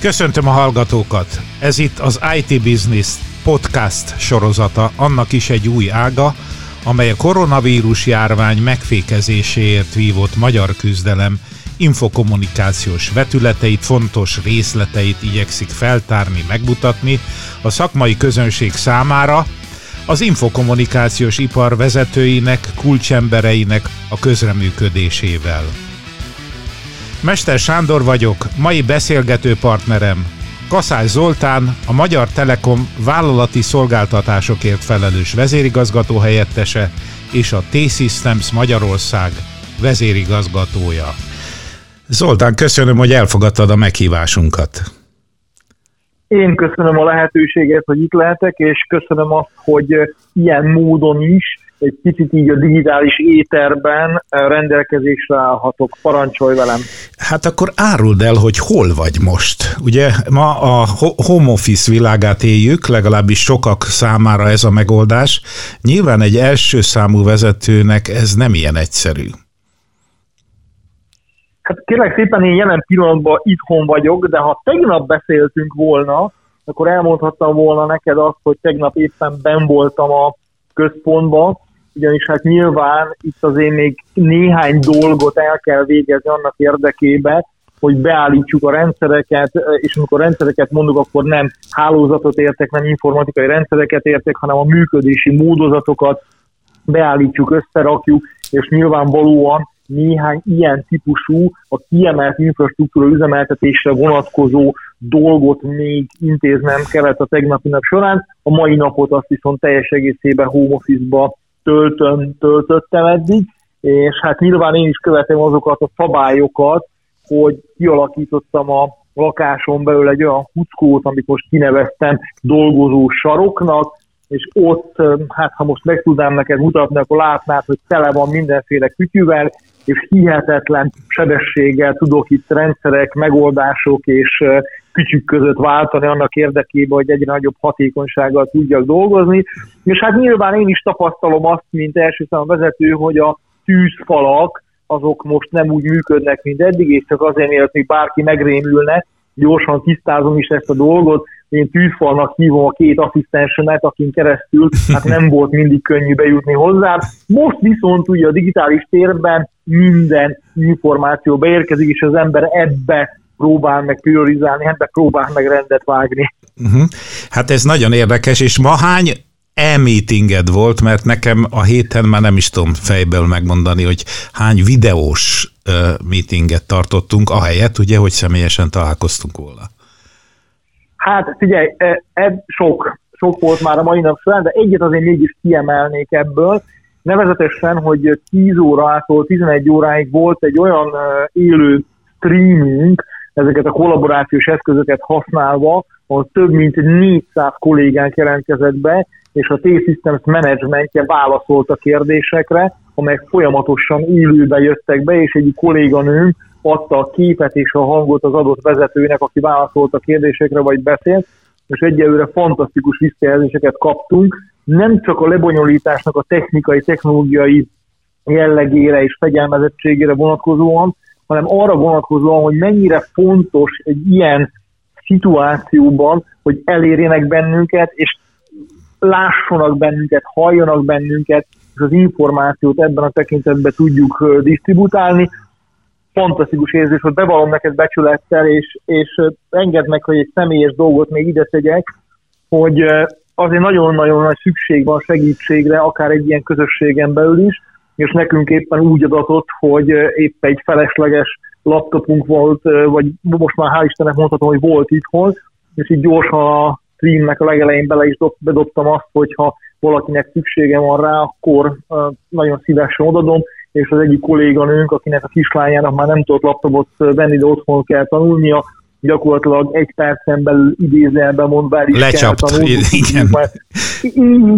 Köszöntöm a hallgatókat! Ez itt az IT Business podcast sorozata, annak is egy új ága, amely a koronavírus járvány megfékezéséért vívott magyar küzdelem infokommunikációs vetületeit, fontos részleteit igyekszik feltárni, megmutatni a szakmai közönség számára, az infokommunikációs ipar vezetőinek, kulcsembereinek a közreműködésével. Mester Sándor vagyok, mai beszélgető partnerem Kaszás Zoltán, a Magyar Telekom vállalati szolgáltatásokért felelős vezérigazgató helyettese és a T-Systems Magyarország vezérigazgatója. Zoltán, köszönöm, hogy elfogadtad a meghívásunkat. Én köszönöm a lehetőséget, hogy itt lehetek, és köszönöm azt, hogy ilyen módon is egy picit így a digitális éterben rendelkezésre állhatok. Parancsolj velem! Hát akkor áruld el, hogy hol vagy most. Ugye ma a home office világát éljük, legalábbis sokak számára ez a megoldás. Nyilván egy első számú vezetőnek ez nem ilyen egyszerű. Hát kérlek szépen én jelen pillanatban itthon vagyok, de ha tegnap beszéltünk volna, akkor elmondhattam volna neked azt, hogy tegnap éppen ben voltam a központban, ugyanis hát nyilván itt azért még néhány dolgot el kell végezni annak érdekében, hogy beállítsuk a rendszereket, és amikor rendszereket mondok, akkor nem hálózatot értek, nem informatikai rendszereket értek, hanem a működési módozatokat beállítsuk, összerakjuk, és nyilvánvalóan néhány ilyen típusú, a kiemelt infrastruktúra üzemeltetésre vonatkozó dolgot még intéznem kellett a tegnapi nap során. A mai napot azt viszont teljes egészében home office-ba töltön, töltöttem eddig, és hát nyilván én is követem azokat a szabályokat, hogy kialakítottam a lakáson belül egy olyan huckót, amit most kineveztem dolgozó saroknak, és ott, hát ha most meg tudnám neked mutatni, akkor látnád, hogy tele van mindenféle kütyűvel, és hihetetlen sebességgel tudok itt rendszerek, megoldások és kütyük között váltani annak érdekében, hogy egyre nagyobb hatékonysággal tudjak dolgozni. És hát nyilván én is tapasztalom azt, mint első számú vezető, hogy a tűzfalak azok most nem úgy működnek, mint eddig, és csak azért, mert még bárki megrémülne, gyorsan tisztázom is ezt a dolgot, én tűzfalnak hívom a két asszisztensemet, akin keresztül hát nem volt mindig könnyű bejutni hozzá. Most viszont ugye a digitális térben minden információ beérkezik, és az ember ebbe próbál meg priorizálni, ebbe próbál meg rendet vágni. Uh-huh. Hát ez nagyon érdekes, és ma hány e-meetinged volt, mert nekem a héten már nem is tudom fejből megmondani, hogy hány videós uh, meetinget tartottunk, ahelyett ugye, hogy személyesen találkoztunk volna. Hát figyelj, ez sok, sok volt már a mai nap során, de egyet azért mégis kiemelnék ebből, nevezetesen, hogy 10 órától 11 óráig volt egy olyan élő streaming, ezeket a kollaborációs eszközöket használva, ahol több mint 400 kollégánk jelentkezett be, és a T-Systems menedzsmentje válaszolt a kérdésekre, amelyek folyamatosan élőbe jöttek be, és egy kolléganőm adta a képet és a hangot az adott vezetőnek, aki válaszolt a kérdésekre vagy beszélt, és egyelőre fantasztikus visszajelzéseket kaptunk, nem csak a lebonyolításnak a technikai, technológiai jellegére és fegyelmezettségére vonatkozóan, hanem arra vonatkozóan, hogy mennyire fontos egy ilyen szituációban, hogy elérjenek bennünket, és lássanak bennünket, halljanak bennünket, és az információt ebben a tekintetben tudjuk disztributálni. Fantasztikus érzés, hogy bevallom neked becsülettel, és, és engedd meg, hogy egy személyes dolgot még ide tegyek, hogy azért nagyon-nagyon nagy szükség van segítségre, akár egy ilyen közösségen belül is, és nekünk éppen úgy adatott, hogy épp egy felesleges laptopunk volt, vagy most már hál' Istennek mondhatom, hogy volt itthon, és így gyorsan a streamnek a legelején bele is dob, bedobtam azt, hogyha valakinek szüksége van rá, akkor nagyon szívesen odadom, és az egyik kolléganőnk, akinek a kislányának már nem tudott laptopot venni, de otthon kell tanulnia, gyakorlatilag egy percen belül idézelben mondva el is Lecsapt, kell tanulni. igen.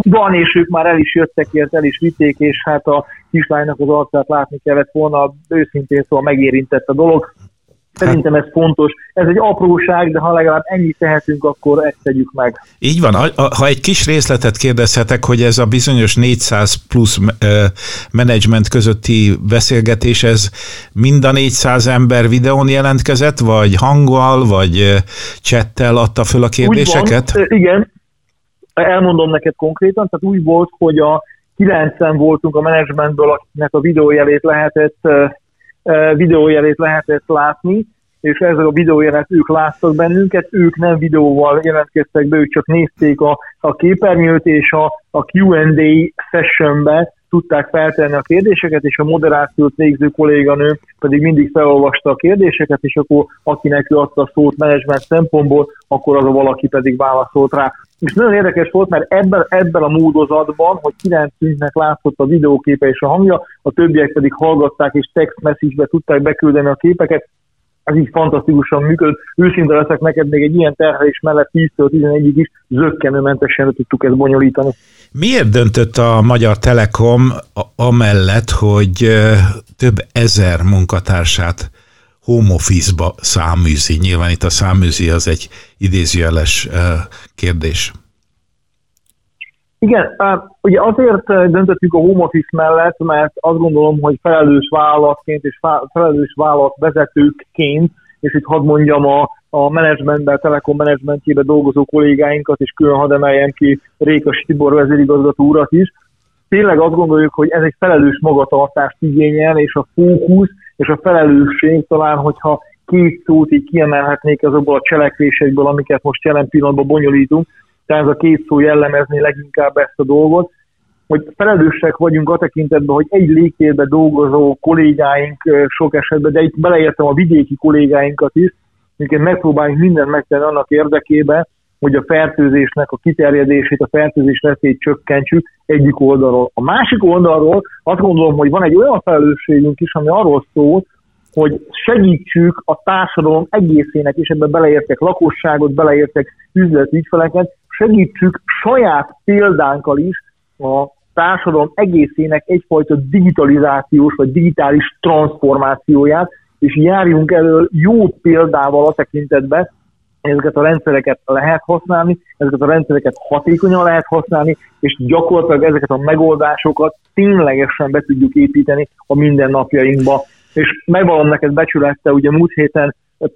van, és ők már el is jöttek ért, el is vitték, és hát a kislánynak az arcát látni kellett volna, őszintén szóval megérintett a dolog. Szerintem ez fontos. Ez egy apróság, de ha legalább ennyit tehetünk, akkor ezt tegyük meg. Így van. Ha egy kis részletet kérdezhetek, hogy ez a bizonyos 400 plusz menedzsment közötti beszélgetés, ez mind a 400 ember videón jelentkezett, vagy hanggal, vagy csettel adta föl a kérdéseket? Úgy van, igen. Elmondom neked konkrétan, tehát úgy volt, hogy a 90 voltunk a menedzsmentből, akinek a videójelét lehetett videójelét lehetett látni, és ezzel a videójelet ők láttak bennünket, ők nem videóval jelentkeztek be, ők csak nézték a, a képernyőt, és a, a Q&A sessionbe tudták feltenni a kérdéseket, és a moderációt végző kolléganő pedig mindig felolvasta a kérdéseket, és akkor akinek ő adta a szót menedzsment szempontból, akkor az a valaki pedig válaszolt rá. És nagyon érdekes volt, mert ebben, ebben a módozatban, hogy kilencünknek látszott a videóképe és a hangja, a többiek pedig hallgatták és text message-be tudták beküldeni a képeket, ez így fantasztikusan működött. Őszinte leszek neked, még egy ilyen terhelés mellett 10-től 11-ig is zöggenőmentesen tudtuk ezt bonyolítani. Miért döntött a Magyar Telekom amellett, hogy több ezer munkatársát home office-ba száműzi? Nyilván itt a száműzi az egy idézőjeles kérdés. Igen, ugye azért döntöttük a home office mellett, mert azt gondolom, hogy felelős vállalatként és felelős vállalatvezetőkként, és itt hadd mondjam a, a menedzsmentben, Telekom menedzsmentjében dolgozó kollégáinkat, és külön hadd emeljem ki Rékas Tibor vezérigazgató urat is, tényleg azt gondoljuk, hogy ez egy felelős magatartást igényel, és a fókusz és a felelősség talán, hogyha két szót így kiemelhetnék azokból a cselekvésekből, amiket most jelen pillanatban bonyolítunk, tehát ez a két szó jellemezni leginkább ezt a dolgot, hogy felelősek vagyunk a tekintetben, hogy egy légtérben dolgozó kollégáink sok esetben, de itt beleértem a vidéki kollégáinkat is, minket megpróbáljuk mindent megtenni annak érdekében, hogy a fertőzésnek a kiterjedését, a fertőzés veszélyt csökkentsük egyik oldalról. A másik oldalról azt gondolom, hogy van egy olyan felelősségünk is, ami arról szól, hogy segítsük a társadalom egészének, és ebben beleértek lakosságot, beleértek üzleti ügyfeleket, segítsük saját példánkkal is a társadalom egészének egyfajta digitalizációs vagy digitális transformációját, és járjunk elől jó példával a tekintetben, ezeket a rendszereket lehet használni, ezeket a rendszereket hatékonyan lehet használni, és gyakorlatilag ezeket a megoldásokat ténylegesen be tudjuk építeni a mindennapjainkba. És megvalom neked becsülette, ugye múlt héten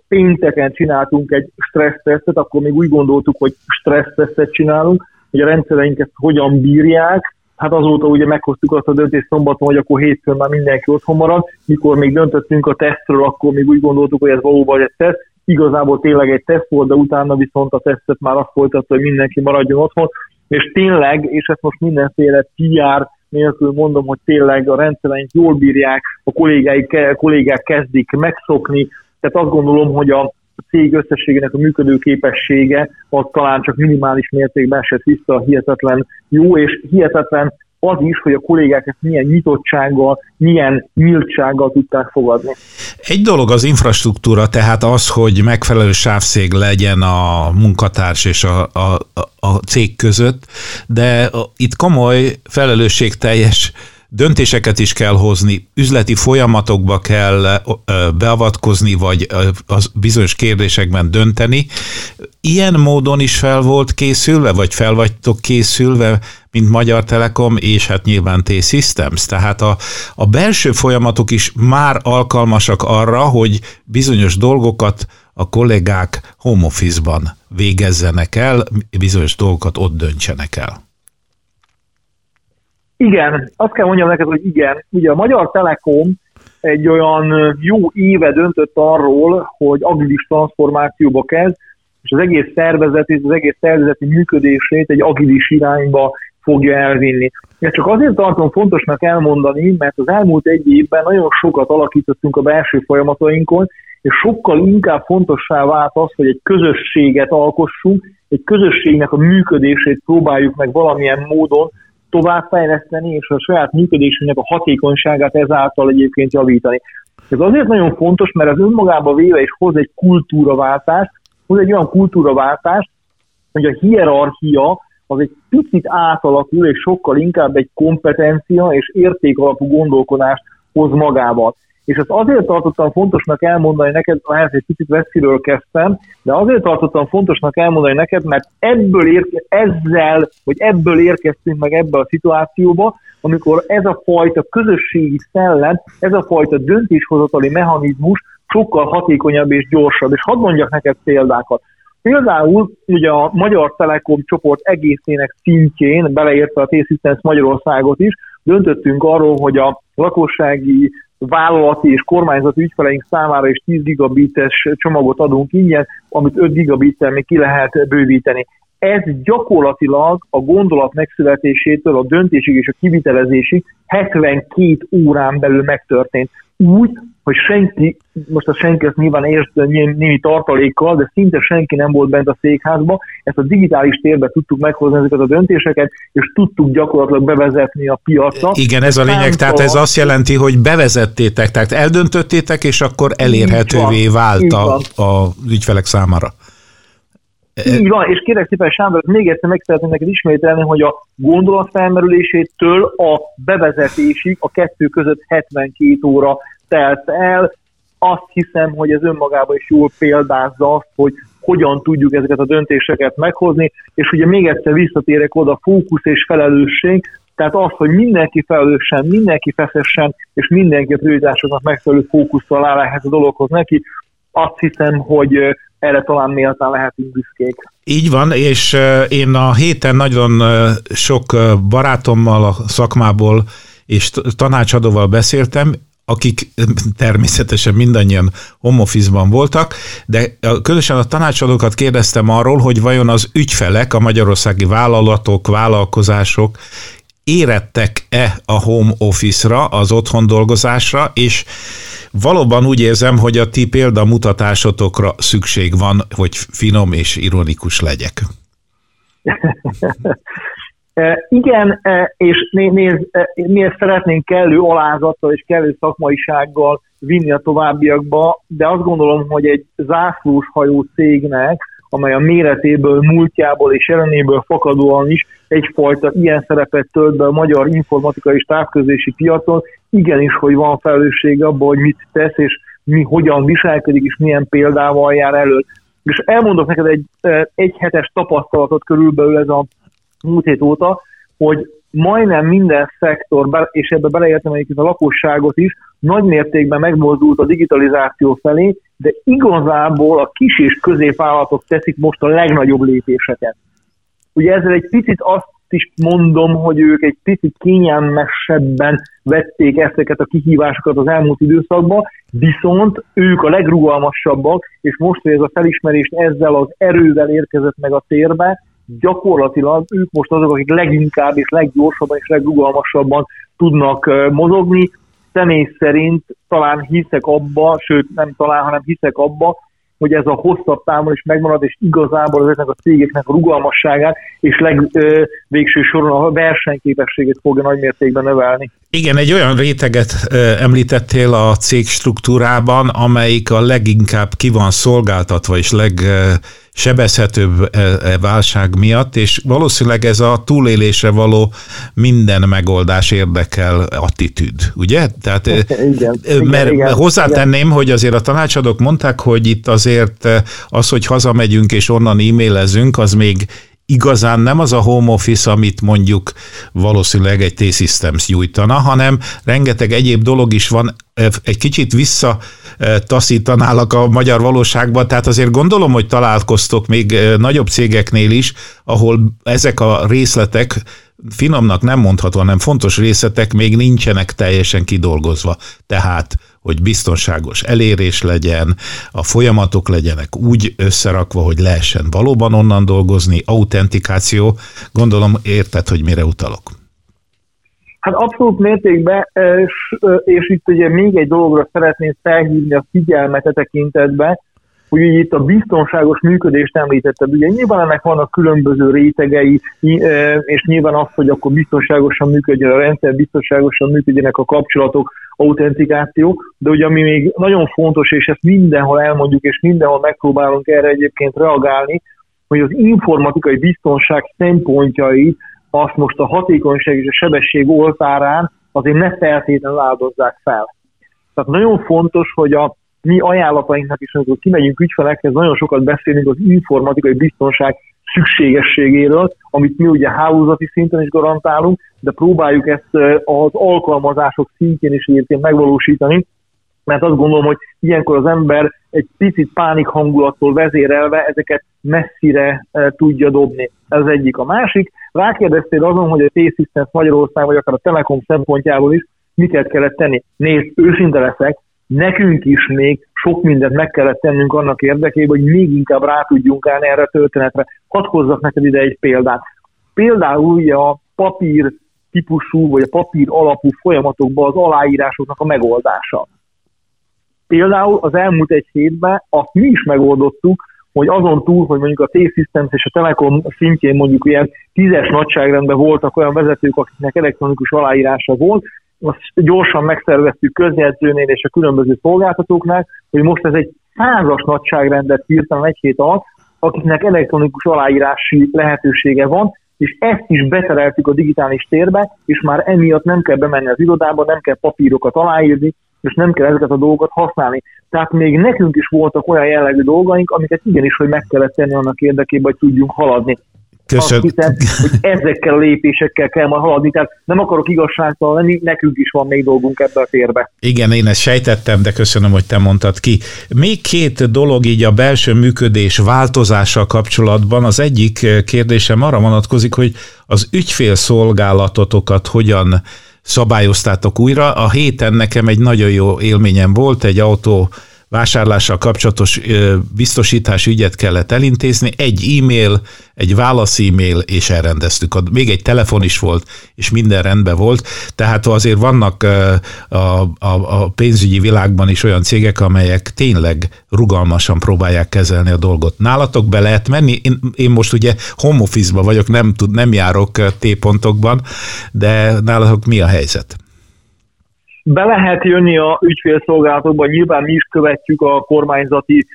pénteken csináltunk egy stressztesztet, akkor még úgy gondoltuk, hogy stressztesztet csinálunk, hogy a rendszereinket hogyan bírják, Hát azóta ugye meghoztuk azt a döntést szombaton, hogy akkor hétfőn már mindenki otthon marad. Mikor még döntöttünk a tesztről, akkor még úgy gondoltuk, hogy ez valóban egy teszt. Igazából tényleg egy teszt volt, de utána viszont a tesztet már azt folytatta, hogy mindenki maradjon otthon. És tényleg, és ezt most mindenféle PR nélkül mondom, hogy tényleg a rendszereink jól bírják, a kollégák kezdik megszokni, tehát azt gondolom, hogy a cég összességének a működő képessége az talán csak minimális mértékben esett vissza, hihetetlen jó, és hihetetlen az is, hogy a kollégák ezt milyen nyitottsággal, milyen nyíltsággal tudták fogadni. Egy dolog az infrastruktúra, tehát az, hogy megfelelő sávszég legyen a munkatárs és a, a, a cég között, de itt komoly felelősségteljes döntéseket is kell hozni, üzleti folyamatokba kell beavatkozni, vagy az bizonyos kérdésekben dönteni. Ilyen módon is fel volt készülve, vagy fel vagytok készülve, mint Magyar Telekom, és hát nyilván T-Systems. Tehát a, a belső folyamatok is már alkalmasak arra, hogy bizonyos dolgokat a kollégák home office-ban végezzenek el, bizonyos dolgokat ott döntsenek el. Igen, azt kell mondjam neked, hogy igen. Ugye a Magyar Telekom egy olyan jó éve döntött arról, hogy agilis transformációba kezd, és az egész szervezet és az egész szervezeti működését egy agilis irányba fogja elvinni. Ezt csak azért tartom fontosnak elmondani, mert az elmúlt egy évben nagyon sokat alakítottunk a belső folyamatainkon, és sokkal inkább fontossá vált az, hogy egy közösséget alkossunk, egy közösségnek a működését próbáljuk meg valamilyen módon továbbfejleszteni, és a saját működésünknek a hatékonyságát ezáltal egyébként javítani. Ez azért nagyon fontos, mert az önmagába véve is hoz egy kultúraváltást, hoz egy olyan kultúraváltást, hogy a hierarchia az egy picit átalakul, és sokkal inkább egy kompetencia és értékalapú gondolkodást hoz magával. És ezt azért tartottam fontosnak elmondani neked, lehet, egy picit veszélyről kezdtem, de azért tartottam fontosnak elmondani neked, mert ebből érke, ezzel, vagy ebből érkeztünk meg ebbe a szituációba, amikor ez a fajta közösségi szellem, ez a fajta döntéshozatali mechanizmus sokkal hatékonyabb és gyorsabb. És hadd mondjak neked példákat. Például ugye a Magyar Telekom csoport egészének szintjén, beleértve a T-Systems Magyarországot is, döntöttünk arról, hogy a lakossági vállalati és kormányzati ügyfeleink számára is 10 gigabites csomagot adunk ingyen, amit 5 gigabittel még ki lehet bővíteni. Ez gyakorlatilag a gondolat megszületésétől a döntésig és a kivitelezésig 72 órán belül megtörtént úgy, hogy senki, most a senki ezt nyilván ért némi tartalékkal, de szinte senki nem volt bent a székházba, ezt a digitális térbe tudtuk meghozni ezeket a döntéseket, és tudtuk gyakorlatilag bevezetni a piacra. Igen, ez a lényeg, tehát ez azt jelenti, hogy bevezettétek, tehát eldöntöttétek, és akkor elérhetővé vált a, a ügyfelek számára. Így van, és kérek szépen Sándor, még egyszer meg szeretném neked ismételni, hogy a gondolat felmerülésétől a bevezetésig a kettő között 72 óra telt el. Azt hiszem, hogy ez önmagában is jól példázza azt, hogy hogyan tudjuk ezeket a döntéseket meghozni, és ugye még egyszer visszatérek oda, fókusz és felelősség, tehát az, hogy mindenki felelősen, mindenki feszessen, és mindenki a prioritásoknak megfelelő fókusszal áll ehhez a dologhoz neki, azt hiszem, hogy erre talán méltán lehetünk büszkék. Így van, és én a héten nagyon sok barátommal a szakmából és tanácsadóval beszéltem, akik természetesen mindannyian home office-ban voltak, de különösen a tanácsadókat kérdeztem arról, hogy vajon az ügyfelek, a magyarországi vállalatok, vállalkozások érettek-e a home office-ra, az otthon dolgozásra, és valóban úgy érzem, hogy a ti példamutatásotokra szükség van, hogy finom és ironikus legyek. E, igen, e, és nézd, e, mi ezt szeretnénk kellő alázattal és kellő szakmaisággal vinni a továbbiakba, de azt gondolom, hogy egy zászlós hajó cégnek, amely a méretéből, múltjából és jelenéből fakadóan is egyfajta ilyen szerepet tölt be a magyar informatikai és távközlési piacon, igenis, hogy van felelőssége abban, hogy mit tesz, és mi hogyan viselkedik, és milyen példával jár elő. És elmondok neked egy egy hetes tapasztalatot körülbelül ez a múlt hét óta, hogy majdnem minden szektor, és ebbe beleértem egyébként a lakosságot is, nagy mértékben megmozdult a digitalizáció felé, de igazából a kis és középvállalatok teszik most a legnagyobb lépéseket. Ugye ezzel egy picit azt is mondom, hogy ők egy picit kényelmesebben vették ezeket a kihívásokat az elmúlt időszakban, viszont ők a legrugalmasabbak, és most, hogy ez a felismerést ezzel az erővel érkezett meg a térbe, gyakorlatilag ők most azok, akik leginkább és leggyorsabban és legrugalmasabban tudnak mozogni. Személy szerint talán hiszek abba, sőt nem talán, hanem hiszek abba, hogy ez a hosszabb távon is megmarad, és igazából ezeknek a cégeknek a rugalmasságát és legvégső soron a versenyképességét fogja nagymértékben növelni. Igen, egy olyan réteget említettél a cég struktúrában, amelyik a leginkább ki van szolgáltatva, és leg sebezhetőbb e, válság miatt, és valószínűleg ez a túlélésre való minden megoldás érdekel attitűd, ugye? Tehát, igen, mert igen, hozzátenném, igen. hogy azért a tanácsadók mondták, hogy itt azért az, hogy hazamegyünk és onnan e-mailezünk, az még igazán nem az a home office, amit mondjuk valószínűleg egy T-Systems nyújtana, hanem rengeteg egyéb dolog is van, egy kicsit vissza taszítanálak a magyar valóságba, tehát azért gondolom, hogy találkoztok még nagyobb cégeknél is, ahol ezek a részletek finomnak nem mondható, hanem fontos részletek még nincsenek teljesen kidolgozva. Tehát hogy biztonságos elérés legyen, a folyamatok legyenek úgy összerakva, hogy lehessen valóban onnan dolgozni, autentikáció. Gondolom érted, hogy mire utalok. Hát abszolút mértékben, és, és itt ugye még egy dologra szeretném felhívni a figyelmet e tekintetbe, hogy itt a biztonságos működést említetted. Ugye nyilván ennek vannak különböző rétegei, és nyilván az, hogy akkor biztonságosan működjön a rendszer, biztonságosan működjenek a kapcsolatok, autentikáció, de ugye ami még nagyon fontos, és ezt mindenhol elmondjuk, és mindenhol megpróbálunk erre egyébként reagálni, hogy az informatikai biztonság szempontjait azt most a hatékonyság és a sebesség oltárán azért ne feltétlenül áldozzák fel. Tehát nagyon fontos, hogy a mi ajánlatainknak is, amikor kimegyünk ügyfelekhez, nagyon sokat beszélünk az informatikai biztonság szükségességéről, amit mi ugye hálózati szinten is garantálunk, de próbáljuk ezt az alkalmazások szintjén is egyébként megvalósítani, mert azt gondolom, hogy ilyenkor az ember egy picit pánik hangulattól vezérelve ezeket messzire e, tudja dobni. Ez egyik. A másik, rákérdeztél azon, hogy a T-Systems Magyarország, vagy akár a Telekom szempontjából is miket kellett tenni. Nézd, őszinte leszek, nekünk is még sok mindent meg kellett tennünk annak érdekében, hogy még inkább rá tudjunk állni erre a történetre. Hadd hozzak neked ide egy példát. Például ugye a papír típusú, vagy a papír alapú folyamatokban az aláírásoknak a megoldása. Például az elmúlt egy hétben azt mi is megoldottuk, hogy azon túl, hogy mondjuk a T-Systems és a Telekom szintjén mondjuk ilyen tízes nagyságrendben voltak olyan vezetők, akiknek elektronikus aláírása volt, azt gyorsan megszerveztük közjegyzőnél és a különböző szolgáltatóknál, hogy most ez egy százas nagyságrendet hirtelen egy hét alatt, akiknek elektronikus aláírási lehetősége van, és ezt is betereltük a digitális térbe, és már emiatt nem kell bemenni az irodába, nem kell papírokat aláírni, és nem kell ezeket a dolgokat használni. Tehát még nekünk is voltak olyan jellegű dolgaink, amiket igenis, hogy meg kellett tenni annak érdekében, hogy tudjunk haladni. Köszön... Azt hiszem, hogy ezekkel a lépésekkel kell majd haladni, tehát nem akarok igazságtalan lenni, nekünk is van még dolgunk ebbe a térbe. Igen, én ezt sejtettem, de köszönöm, hogy te mondtad ki. Még két dolog így a belső működés változással kapcsolatban. Az egyik kérdésem arra vonatkozik, hogy az ügyfélszolgálatotokat hogyan szabályoztátok újra. A héten nekem egy nagyon jó élményem volt, egy autó vásárlással kapcsolatos biztosítási ügyet kellett elintézni, egy e-mail, egy válasz e-mail, és elrendeztük. Még egy telefon is volt, és minden rendben volt. Tehát azért vannak a, a, a pénzügyi világban is olyan cégek, amelyek tényleg rugalmasan próbálják kezelni a dolgot. Nálatok be lehet menni? Én, én most ugye home office vagyok, nem, tud, nem járok T-pontokban, de nálatok mi a helyzet? Be lehet jönni a ügyfélszolgálatokban, nyilván mi is követjük a kormányzati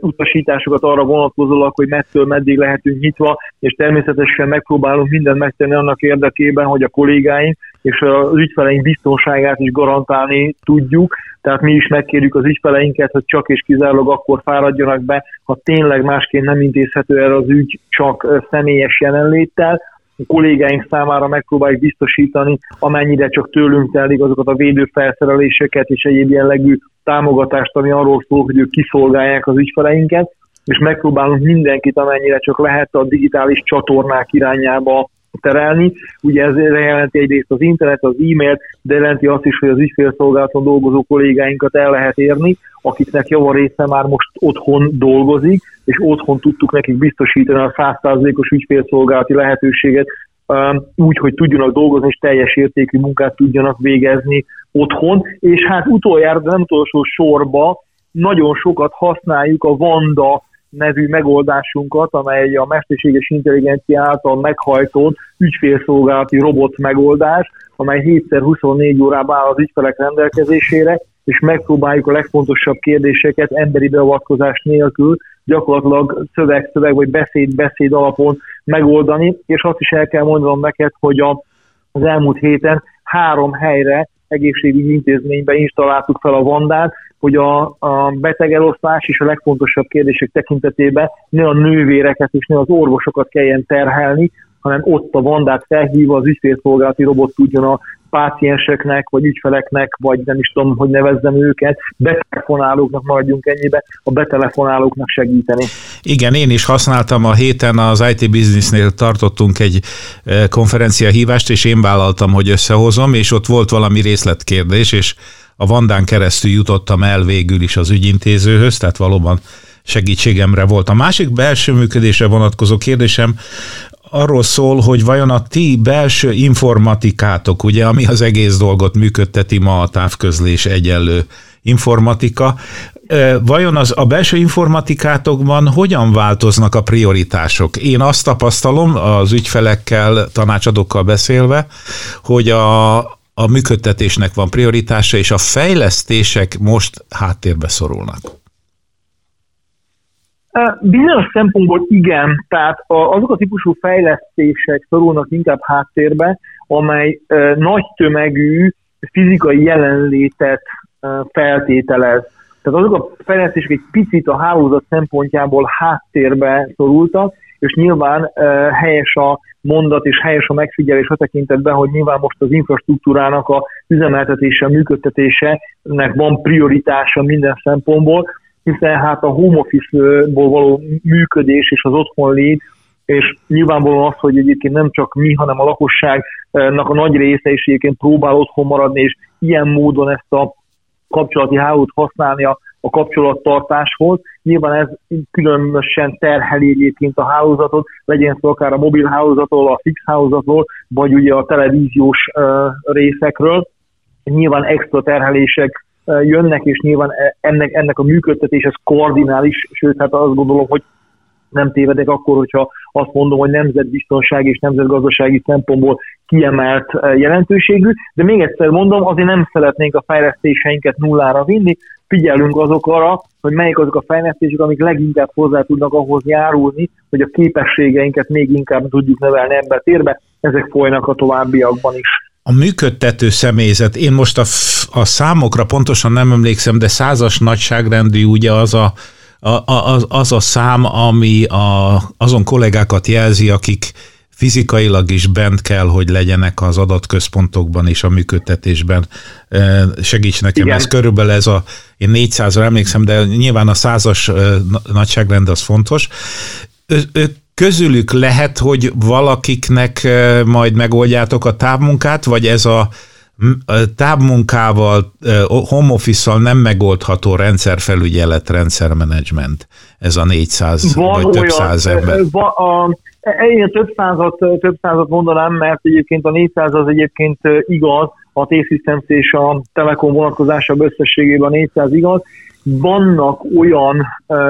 utasításokat arra vonatkozólag, hogy mettől meddig lehetünk nyitva, és természetesen megpróbálunk mindent megtenni annak érdekében, hogy a kollégáink és az ügyfeleink biztonságát is garantálni tudjuk. Tehát mi is megkérjük az ügyfeleinket, hogy csak és kizárólag akkor fáradjanak be, ha tényleg másként nem intézhető el az ügy csak személyes jelenléttel, kollégáink számára megpróbáljuk biztosítani, amennyire csak tőlünk telik azokat a védőfelszereléseket és egyéb jellegű támogatást, ami arról szól, hogy ők kiszolgálják az ügyfeleinket, és megpróbálunk mindenkit, amennyire csak lehet a digitális csatornák irányába terelni. Ugye ez jelenti egyrészt az internet, az e-mail, de jelenti azt is, hogy az ügyfélszolgálaton dolgozó kollégáinkat el lehet érni, akiknek javarésze már most otthon dolgozik, és otthon tudtuk nekik biztosítani a 100%-os ügyfélszolgálati lehetőséget, úgy, hogy tudjanak dolgozni, és teljes értékű munkát tudjanak végezni otthon. És hát utoljára, de nem utolsó sorba, nagyon sokat használjuk a Vanda nevű megoldásunkat, amely a mesterséges intelligencia által meghajtott ügyfélszolgálati robot megoldás, amely 7x24 órában áll az ügyfelek rendelkezésére, és megpróbáljuk a legfontosabb kérdéseket emberi beavatkozás nélkül gyakorlatilag szöveg-szöveg vagy beszéd-beszéd alapon megoldani, és azt is el kell mondanom neked, hogy a, az elmúlt héten három helyre egészségügyi intézményben installáltuk fel a vandát, hogy a, a betegelosztás és a legfontosabb kérdések tekintetében ne a nővéreket és ne az orvosokat kelljen terhelni, hanem ott a vandát felhívva az ügyfélszolgálati robot tudjon a pácienseknek, vagy ügyfeleknek, vagy nem is tudom, hogy nevezzem őket, betelefonálóknak maradjunk ennyibe, a betelefonálóknak segíteni. Igen, én is használtam a héten az IT Businessnél tartottunk egy e, konferencia hívást, és én vállaltam, hogy összehozom, és ott volt valami részletkérdés, és a Vandán keresztül jutottam el végül is az ügyintézőhöz, tehát valóban segítségemre volt. A másik belső működésre vonatkozó kérdésem arról szól, hogy vajon a ti belső informatikátok, ugye, ami az egész dolgot működteti ma a távközlés egyenlő informatika, vajon az a belső informatikátokban hogyan változnak a prioritások? Én azt tapasztalom az ügyfelekkel, tanácsadókkal beszélve, hogy a, a működtetésnek van prioritása, és a fejlesztések most háttérbe szorulnak. Bizonyos szempontból igen, tehát azok a típusú fejlesztések szorulnak inkább háttérbe, amely nagy tömegű fizikai jelenlétet feltételez. Tehát azok a fejlesztések egy picit a hálózat szempontjából háttérbe szorultak, és nyilván helyes a mondat és helyes a megfigyelés a tekintetben, hogy nyilván most az infrastruktúrának a üzemeltetése, a működtetésenek van prioritása minden szempontból, hiszen hát a home office-ból való működés és az otthon lét, és nyilvánvalóan az, hogy egyébként nem csak mi, hanem a lakosságnak a nagy része is egyébként próbál otthon maradni, és ilyen módon ezt a kapcsolati hálót használni a, a kapcsolattartáshoz. Nyilván ez különösen terheli egyébként a hálózatot, legyen szó akár a mobil hálózatról, a fix hálózatról, vagy ugye a televíziós részekről. Nyilván extra terhelések jönnek, és nyilván e, ennek, ennek a működtetés ez koordinális, sőt, hát azt gondolom, hogy nem tévedek akkor, hogyha azt mondom, hogy nemzetbiztonsági és nemzetgazdasági szempontból kiemelt jelentőségű, de még egyszer mondom, azért nem szeretnénk a fejlesztéseinket nullára vinni, figyelünk azokra, hogy melyik azok a fejlesztések, amik leginkább hozzá tudnak ahhoz járulni, hogy a képességeinket még inkább tudjuk növelni ebbe a térbe, ezek folynak a továbbiakban is. A működtető személyzet, én most a, a számokra pontosan nem emlékszem, de százas nagyságrendű ugye az a, a, az, az a szám, ami a, azon kollégákat jelzi, akik fizikailag is bent kell, hogy legyenek az adatközpontokban és a működtetésben. Segíts nekem, Igen. ez körülbelül ez a, én 400-ra emlékszem, de nyilván a százas nagyságrend az fontos. Közülük lehet, hogy valakiknek majd megoldjátok a távmunkát, vagy ez a távmunkával, home office nem megoldható rendszerfelügyelet, rendszermenedzsment, ez a 400 van vagy több száz ember. Va, a, én több százat, több százat mondanám, mert egyébként a 400 az egyébként igaz, a T-Systems és a Telekom vonatkozásában összességében a 400 igaz. Vannak olyan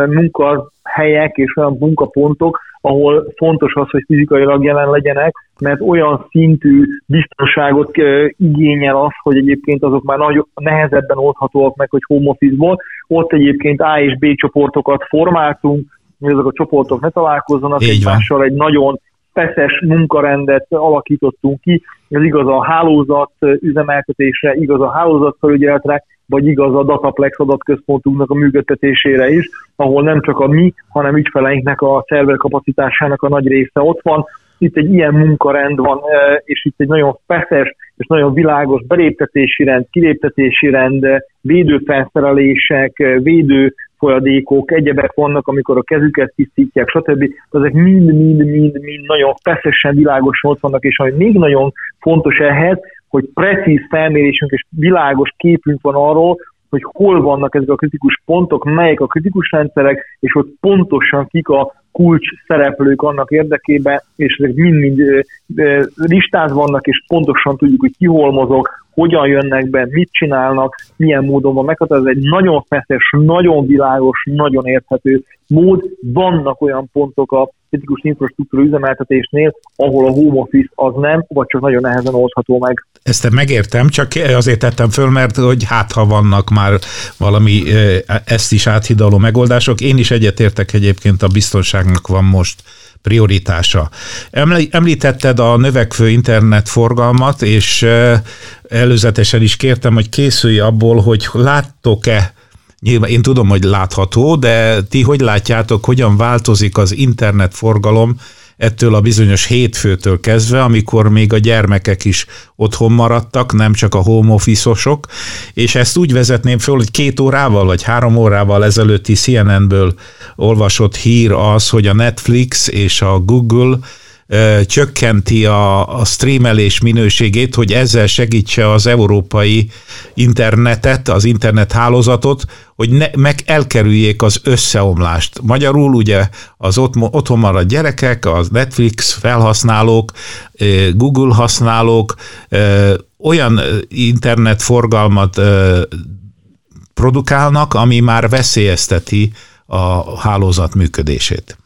munkahelyek és olyan munkapontok, ahol fontos az, hogy fizikailag jelen legyenek, mert olyan szintű biztonságot igényel az, hogy egyébként azok már nagy, nehezebben oldhatóak meg, hogy home office-ból. Ott egyébként A és B csoportokat formáltunk, hogy ezek a csoportok ne találkozzanak Így egymással, van. egy nagyon feszes munkarendet alakítottunk ki, ez igaz a hálózat üzemeltetésre, igaz a hálózat felügyeletre, vagy igaz a Dataplex adatközpontunknak a működtetésére is, ahol nem csak a mi, hanem ügyfeleinknek a szerver kapacitásának a nagy része ott van. Itt egy ilyen munkarend van, és itt egy nagyon feszes és nagyon világos beléptetési rend, kiléptetési rend, védőfelszerelések, védő folyadékok, egyebek vannak, amikor a kezüket tisztítják, stb. Ezek mind-mind-mind-mind nagyon feszesen, világosan ott vannak, és ami még nagyon fontos ehhez, hogy precíz felmérésünk és világos képünk van arról, hogy hol vannak ezek a kritikus pontok, melyek a kritikus rendszerek, és hogy pontosan kik a kulcs szereplők annak érdekében, és ezek mind-mind listáz vannak, és pontosan tudjuk, hogy ki hol mozog, hogyan jönnek be, mit csinálnak, milyen módon van meghatározva. Ez egy nagyon feszes, nagyon világos, nagyon érthető mód. Vannak olyan pontok a kritikus infrastruktúra üzemeltetésnél, ahol a home office az nem, vagy csak nagyon nehezen oldható meg. Ezt megértem, csak azért tettem föl, mert hogy hát ha vannak már valami ezt is áthidaló megoldások. Én is egyetértek egyébként a biztonságnak van most prioritása. Említetted a növekvő internetforgalmat, és előzetesen is kértem, hogy készülj abból, hogy láttok-e Nyilván én tudom, hogy látható, de ti hogy látjátok, hogyan változik az internetforgalom ettől a bizonyos hétfőtől kezdve, amikor még a gyermekek is otthon maradtak, nem csak a home office és ezt úgy vezetném föl, hogy két órával vagy három órával ezelőtti CNN-ből olvasott hír az, hogy a Netflix és a Google csökkenti a, a streamelés minőségét, hogy ezzel segítse az európai internetet, az internet hálózatot, hogy ne, meg elkerüljék az összeomlást. Magyarul ugye az ott, otthon maradt gyerekek, az Netflix felhasználók, Google használók olyan internetforgalmat produkálnak, ami már veszélyezteti a hálózat működését.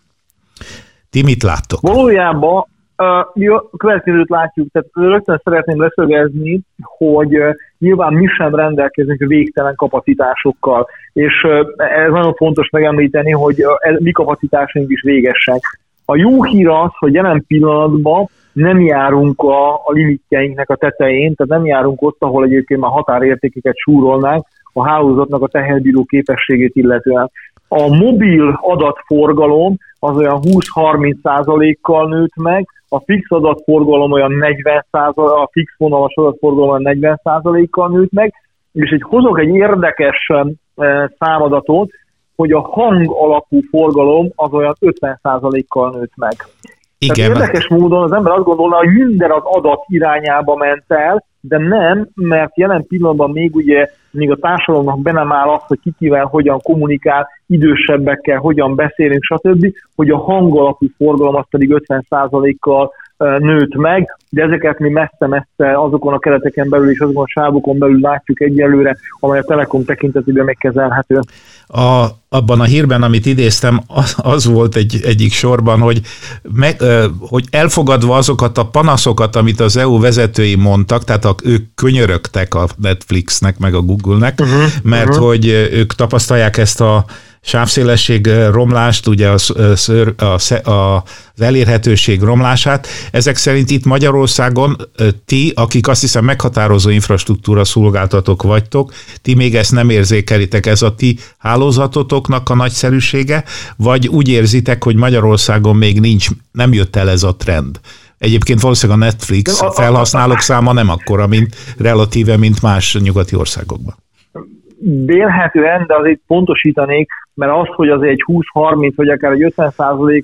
Ti mit láttok? Valójában mi a következőt látjuk, tehát rögtön szeretném leszögezni, hogy nyilván mi sem rendelkezünk végtelen kapacitásokkal, és ez nagyon fontos megemlíteni, hogy mi kapacitásaink is végesek. A jó hír az, hogy jelen pillanatban nem járunk a, a limitjeinknek a tetején, tehát nem járunk ott, ahol egyébként már határértékeket súrolnánk, a hálózatnak a teherbíró képességét illetően. A mobil adatforgalom az olyan 20-30 százalékkal nőtt meg, a fix adatforgalom olyan 40 százalék, a fix vonalas adatforgalom olyan 40 százalékkal nőtt meg, és egy hozok egy érdekes számadatot, hogy a hang alapú forgalom az olyan 50 százalékkal nőtt meg. Igen. Tehát érdekes módon az ember azt gondolna, hogy minden az adat irányába ment el, de nem, mert jelen pillanatban még ugye még a társadalomnak be nem áll az, hogy kikivel hogyan kommunikál, idősebbekkel hogyan beszélünk, stb., hogy a hangalapú forgalom az pedig 50%-kal nőtt meg, de ezeket mi messze-messze azokon a kereteken belül és azokon a sávokon belül látjuk egyelőre, amely a Telekom tekintetében megkezelhető. A, abban a hírben, amit idéztem, az, az volt egy, egyik sorban, hogy, meg, hogy elfogadva azokat a panaszokat, amit az EU vezetői mondtak, tehát a, ők könyörögtek a Netflixnek, meg a Google-nek, uh-huh, mert uh-huh. hogy ők tapasztalják ezt a sávszélesség romlást, ugye az, az, az elérhetőség romlását. Ezek szerint itt Magyarországon ti, akik azt hiszem meghatározó infrastruktúra szolgáltatók vagytok, ti még ezt nem érzékelitek, ez a ti hálózatotoknak a nagyszerűsége, vagy úgy érzitek, hogy Magyarországon még nincs, nem jött el ez a trend? Egyébként valószínűleg a Netflix felhasználók száma nem akkora, mint relatíve, mint más nyugati országokban. Vélhetően, de azért pontosítanék, mert az, hogy az egy 20-30 vagy akár egy 50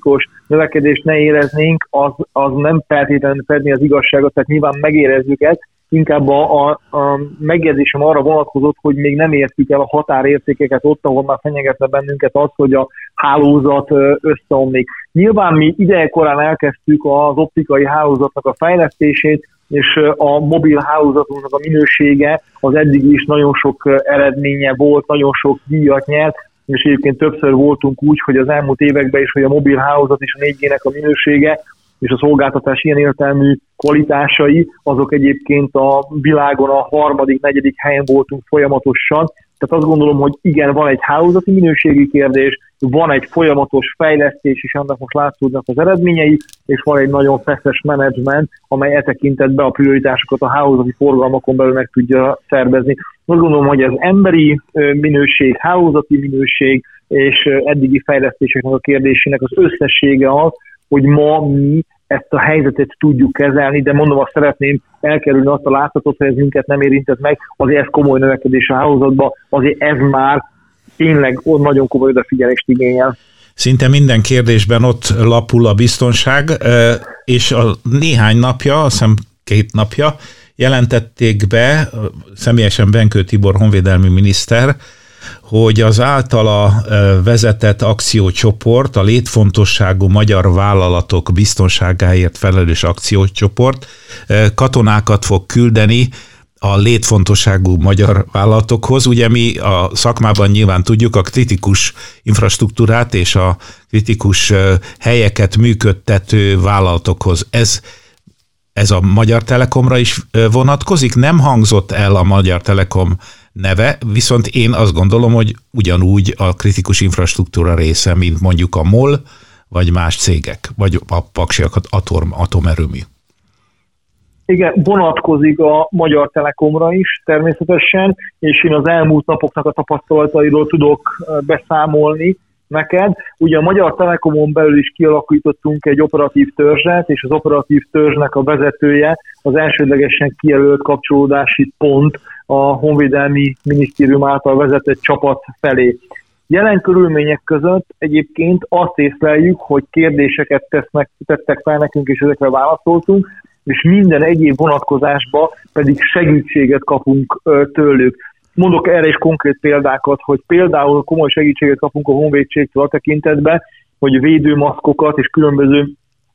os növekedést ne éreznénk, az, az nem feltétlenül fedni az igazságot, tehát nyilván megérezzük ezt, inkább a, a, a megjegyzésem arra vonatkozott, hogy még nem értük el a határértékeket ott, ahol már fenyegetne bennünket az, hogy a hálózat összeomlik. Nyilván mi idejekorán elkezdtük az optikai hálózatnak a fejlesztését, és a mobil hálózatunknak a minősége az eddig is nagyon sok eredménye volt, nagyon sok díjat nyert, és egyébként többször voltunk úgy, hogy az elmúlt években is, hogy a mobil hálózat és a 4G-nek a minősége és a szolgáltatás ilyen értelmű kvalitásai, azok egyébként a világon a harmadik, negyedik helyen voltunk folyamatosan, tehát azt gondolom, hogy igen, van egy hálózati minőségi kérdés, van egy folyamatos fejlesztés, és annak most látszódnak az eredményei, és van egy nagyon feszes menedzsment, amely e tekintetben a prioritásokat a hálózati forgalmakon belül meg tudja szervezni. Azt gondolom, hogy ez emberi minőség, hálózati minőség és eddigi fejlesztéseknek a kérdésének az összessége az, hogy ma mi ezt a helyzetet tudjuk kezelni, de mondom, azt szeretném elkerülni azt a látszatot, hogy ez minket nem érintett meg, azért ez komoly növekedés a hálózatban, azért ez már tényleg nagyon komoly odafigyelést igényel. Szinte minden kérdésben ott lapul a biztonság, és a néhány napja, azt hiszem két napja, jelentették be, személyesen Benkő Tibor honvédelmi miniszter, hogy az általa vezetett akciócsoport, a létfontosságú magyar vállalatok biztonságáért felelős akciócsoport katonákat fog küldeni a létfontosságú magyar vállalatokhoz. Ugye mi a szakmában nyilván tudjuk a kritikus infrastruktúrát és a kritikus helyeket működtető vállalatokhoz. Ez ez a Magyar Telekomra is vonatkozik. Nem hangzott el a Magyar Telekom neve, viszont én azt gondolom, hogy ugyanúgy a kritikus infrastruktúra része, mint mondjuk a MOL, vagy más cégek, vagy a Paksi atom, atomerőmű. Igen, vonatkozik a Magyar Telekomra is természetesen, és én az elmúlt napoknak a tapasztalatairól tudok beszámolni neked. Ugye a Magyar Telekomon belül is kialakítottunk egy operatív törzset, és az operatív törzsnek a vezetője az elsődlegesen kijelölt kapcsolódási pont a Honvédelmi Minisztérium által vezetett csapat felé. Jelen körülmények között egyébként azt észleljük, hogy kérdéseket tesznek, tettek fel nekünk, és ezekre válaszoltunk, és minden egyéb vonatkozásba pedig segítséget kapunk tőlük. Mondok erre is konkrét példákat, hogy például komoly segítséget kapunk a honvédségtől a tekintetben, hogy védőmaszkokat és különböző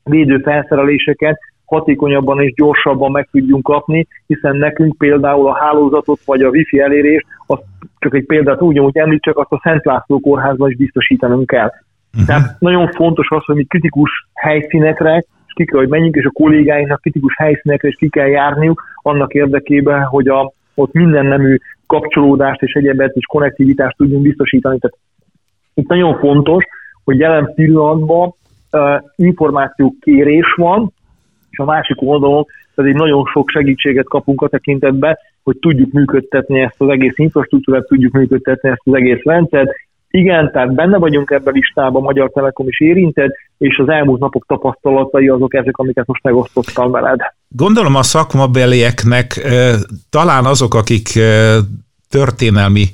védőfelszereléseket hatékonyabban és gyorsabban meg tudjunk kapni, hiszen nekünk például a hálózatot vagy a wifi elérést, azt csak egy példát úgy, hogy említsek, azt a Szent László kórházban is biztosítanunk kell. Uh-huh. Tehát nagyon fontos az, hogy mi kritikus helyszínekre, és ki kell, hogy menjünk, és a kollégáinknak kritikus helyszínekre is ki kell járniuk, annak érdekében, hogy a, ott minden nemű kapcsolódást és egyebet és konnektivitást tudjunk biztosítani. Tehát itt nagyon fontos, hogy jelen pillanatban uh, információ kérés van, és a másik oldalon pedig nagyon sok segítséget kapunk a tekintetbe, hogy tudjuk működtetni ezt az egész infrastruktúrát, tudjuk működtetni ezt az egész rendszert. Igen, tehát benne vagyunk ebben a listában, Magyar Telekom is érintett, és az elmúlt napok tapasztalatai azok ezek, amiket most megosztottam veled. Gondolom a szakmabelieknek talán azok, akik történelmi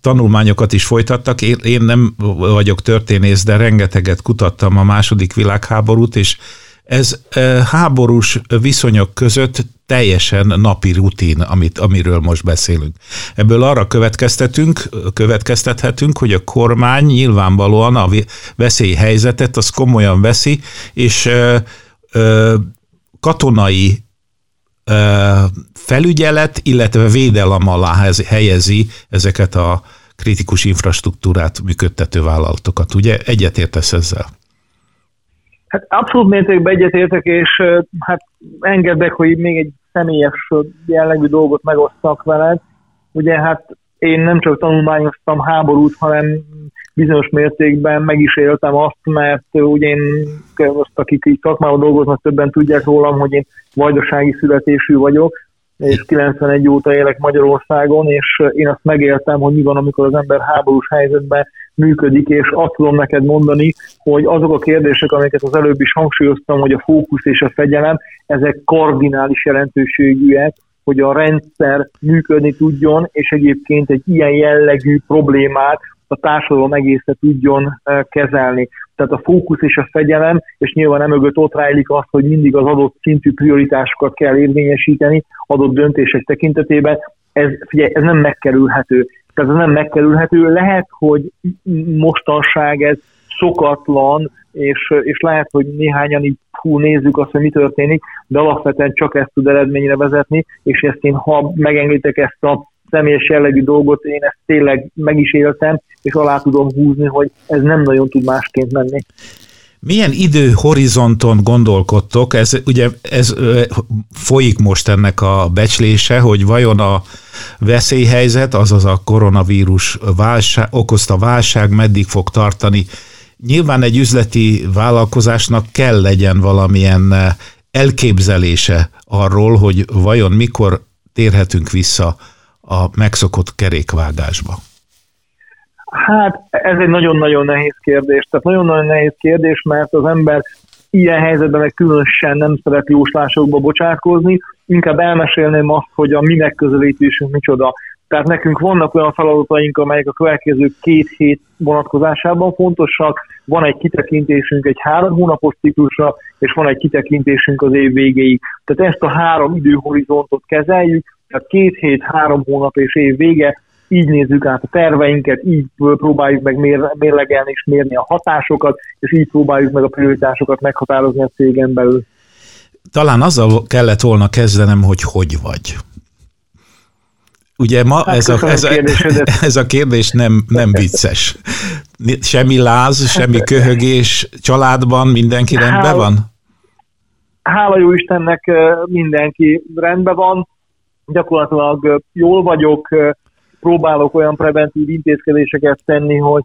tanulmányokat is folytattak. Én nem vagyok történész, de rengeteget kutattam a második világháborút, és ez háborús viszonyok között teljesen napi rutin, amit, amiről most beszélünk. Ebből arra következtetünk, következtethetünk, hogy a kormány nyilvánvalóan a veszélyhelyzetet az komolyan veszi, és ö, ö, katonai felügyelet, illetve védelem alá helyezi ezeket a kritikus infrastruktúrát működtető vállalatokat. Ugye egyetértesz ezzel? Hát abszolút mértékben egyetértek, és hát engedek, hogy még egy személyes jellegű dolgot megosztak veled. Ugye hát én nem csak tanulmányoztam háborút, hanem bizonyos mértékben meg is éltem azt, mert ugye én, azt akik így szakmában dolgoznak, többen tudják rólam, hogy én vajdasági születésű vagyok, és 91 óta élek Magyarországon, és én azt megéltem, hogy mi van, amikor az ember háborús helyzetben működik, és azt tudom neked mondani, hogy azok a kérdések, amiket az előbb is hangsúlyoztam, hogy a fókusz és a fegyelem, ezek kardinális jelentőségűek, hogy a rendszer működni tudjon, és egyébként egy ilyen jellegű problémát a társadalom egészet tudjon kezelni. Tehát a fókusz és a fegyelem, és nyilván nem mögött ott rájlik az, hogy mindig az adott szintű prioritásokat kell érvényesíteni adott döntések tekintetében, ez, figyelj, ez nem megkerülhető. Tehát ez nem megkerülhető. Lehet, hogy mostanság ez szokatlan, és, és lehet, hogy néhányan így hú, nézzük azt, hogy mi történik, de alapvetően csak ezt tud eredményre vezetni, és ezt én, ha megengeditek ezt a személyes jellegű dolgot, én ezt tényleg meg is éltem, és alá tudom húzni, hogy ez nem nagyon tud másként menni. Milyen időhorizonton gondolkodtok? Ez ugye ez folyik most ennek a becslése, hogy vajon a veszélyhelyzet, azaz a koronavírus válság, okozta válság meddig fog tartani. Nyilván egy üzleti vállalkozásnak kell legyen valamilyen elképzelése arról, hogy vajon mikor térhetünk vissza a megszokott kerékvágásba. Hát ez egy nagyon-nagyon nehéz kérdés. Tehát nagyon-nagyon nehéz kérdés, mert az ember ilyen helyzetben meg különösen nem szeret jóslásokba bocsátkozni, inkább elmesélném azt, hogy a mi megközelítésünk micsoda. Tehát nekünk vannak olyan feladataink, amelyek a következő két hét vonatkozásában fontosak. Van egy kitekintésünk egy három hónapos ciklusra, és van egy kitekintésünk az év végéig. Tehát ezt a három időhorizontot kezeljük, tehát két hét, három hónap és év vége, így nézzük át a terveinket, így próbáljuk meg mér, mérlegelni és mérni a hatásokat, és így próbáljuk meg a prioritásokat meghatározni a cégen belül. Talán azzal kellett volna kezdenem, hogy hogy vagy. Ugye ma hát ez, a, ez, a, ez a kérdés nem, nem vicces. Semmi láz, semmi köhögés, családban mindenki rendben hála, van? Hála jó Istennek mindenki rendben van, gyakorlatilag jól vagyok, próbálok olyan preventív intézkedéseket tenni, hogy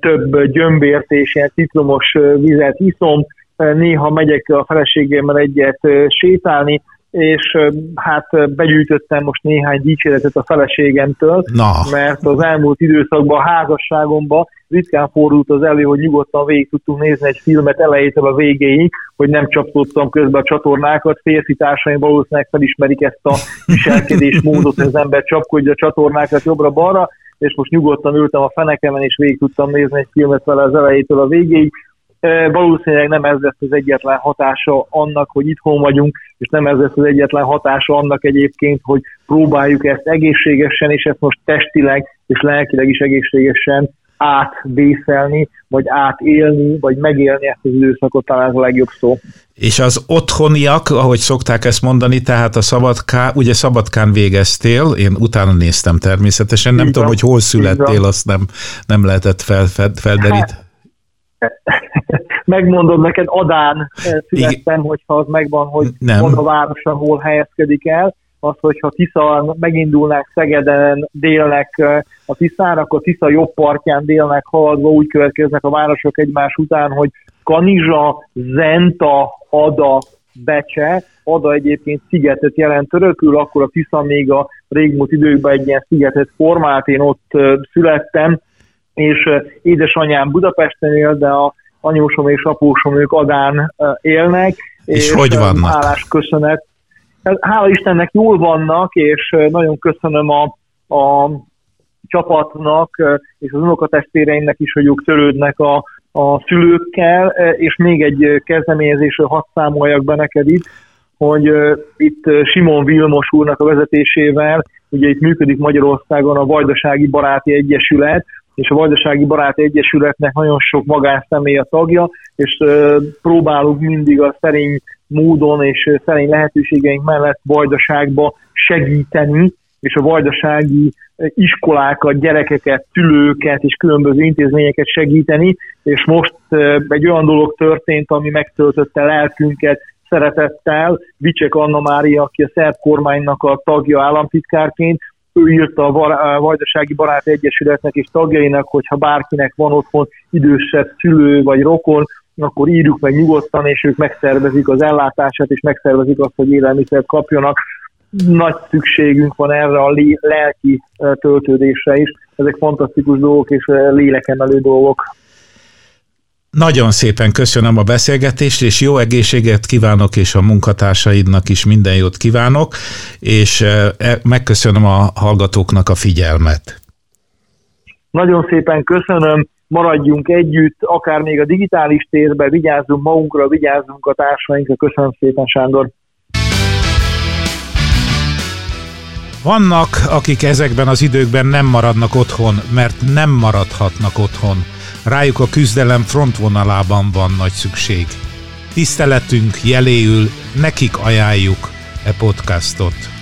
több gyömbért és ilyen citromos vizet iszom, néha megyek a feleségemmel egyet sétálni, és hát begyűjtöttem most néhány dicséretet a feleségemtől, Na. mert az elmúlt időszakban a házasságomban ritkán fordult az elő, hogy nyugodtan végig tudtunk nézni egy filmet elejétől a végéig, hogy nem csaptottam közbe a csatornákat. Férfi társaim valószínűleg felismerik ezt a viselkedés módot, hogy az ember csapkodja a csatornákat jobbra-balra, és most nyugodtan ültem a fenekemen, és végig tudtam nézni egy filmet vele az elejétől a végéig. Valószínűleg nem ez lesz az egyetlen hatása annak, hogy itthon vagyunk, és nem ez lesz az egyetlen hatása annak egyébként, hogy próbáljuk ezt egészségesen, és ezt most testileg és lelkileg is egészségesen átvészelni, vagy átélni, vagy megélni ezt az időszakot, talán ez a legjobb szó. És az otthoniak, ahogy szokták ezt mondani, tehát a Szabadká, ugye Szabadkán végeztél, én utána néztem természetesen, nem Igen. tudom, hogy hol születtél, azt nem, nem lehetett fel, fel, felderít. Hát, megmondod neked, Adán születtem, hogyha az megvan, hogy nem. a város, ahol helyezkedik el, az, hogyha Tisza megindulnák Szegeden délnek a Tiszára, akkor Tisza jobb partján délnek haladva úgy következnek a városok egymás után, hogy Kanizsa, Zenta, Ada, Becse, Ada egyébként szigetet jelent törökül, akkor a Tisza még a régmúlt időkben egy ilyen szigetet formált, én ott születtem, és édesanyám Budapesten él, de a anyósom és apósom ők Adán élnek. És, és hogy vannak? Hálás köszönet. Hát, hála Istennek jól vannak, és nagyon köszönöm a, a csapatnak és az unokatestvéreimnek is, hogy ők törődnek a, a szülőkkel, és még egy kezdeményezésről hadd számoljak be neked itt, hogy itt Simon Vilmos úrnak a vezetésével, ugye itt működik Magyarországon a Vajdasági Baráti Egyesület, és a Vajdasági Baráti Egyesületnek nagyon sok magánszemély a tagja, és próbálunk mindig a szerény módon és szerény lehetőségeink mellett Vajdaságba segíteni, és a vajdasági iskolákat, gyerekeket, szülőket és különböző intézményeket segíteni, és most egy olyan dolog történt, ami megtöltötte lelkünket szeretettel. Vicsek Anna Mária, aki a szerb kormánynak a tagja államtitkárként, ő írta a Vajdasági Barát Egyesületnek és tagjainak, hogyha bárkinek van otthon idősebb szülő vagy rokon, akkor írjuk meg nyugodtan, és ők megszervezik az ellátását, és megszervezik azt, hogy élelmiszert kapjanak. Nagy szükségünk van erre a lelki töltődésre is. Ezek fantasztikus dolgok és lélekemelő dolgok. Nagyon szépen köszönöm a beszélgetést, és jó egészséget kívánok, és a munkatársaidnak is minden jót kívánok, és e, megköszönöm a hallgatóknak a figyelmet. Nagyon szépen köszönöm, maradjunk együtt, akár még a digitális térben, vigyázzunk magunkra, vigyázzunk a társainkra. Köszönöm szépen, Sándor. Vannak, akik ezekben az időkben nem maradnak otthon, mert nem maradhatnak otthon rájuk a küzdelem frontvonalában van nagy szükség. Tiszteletünk jeléül nekik ajánljuk e podcastot.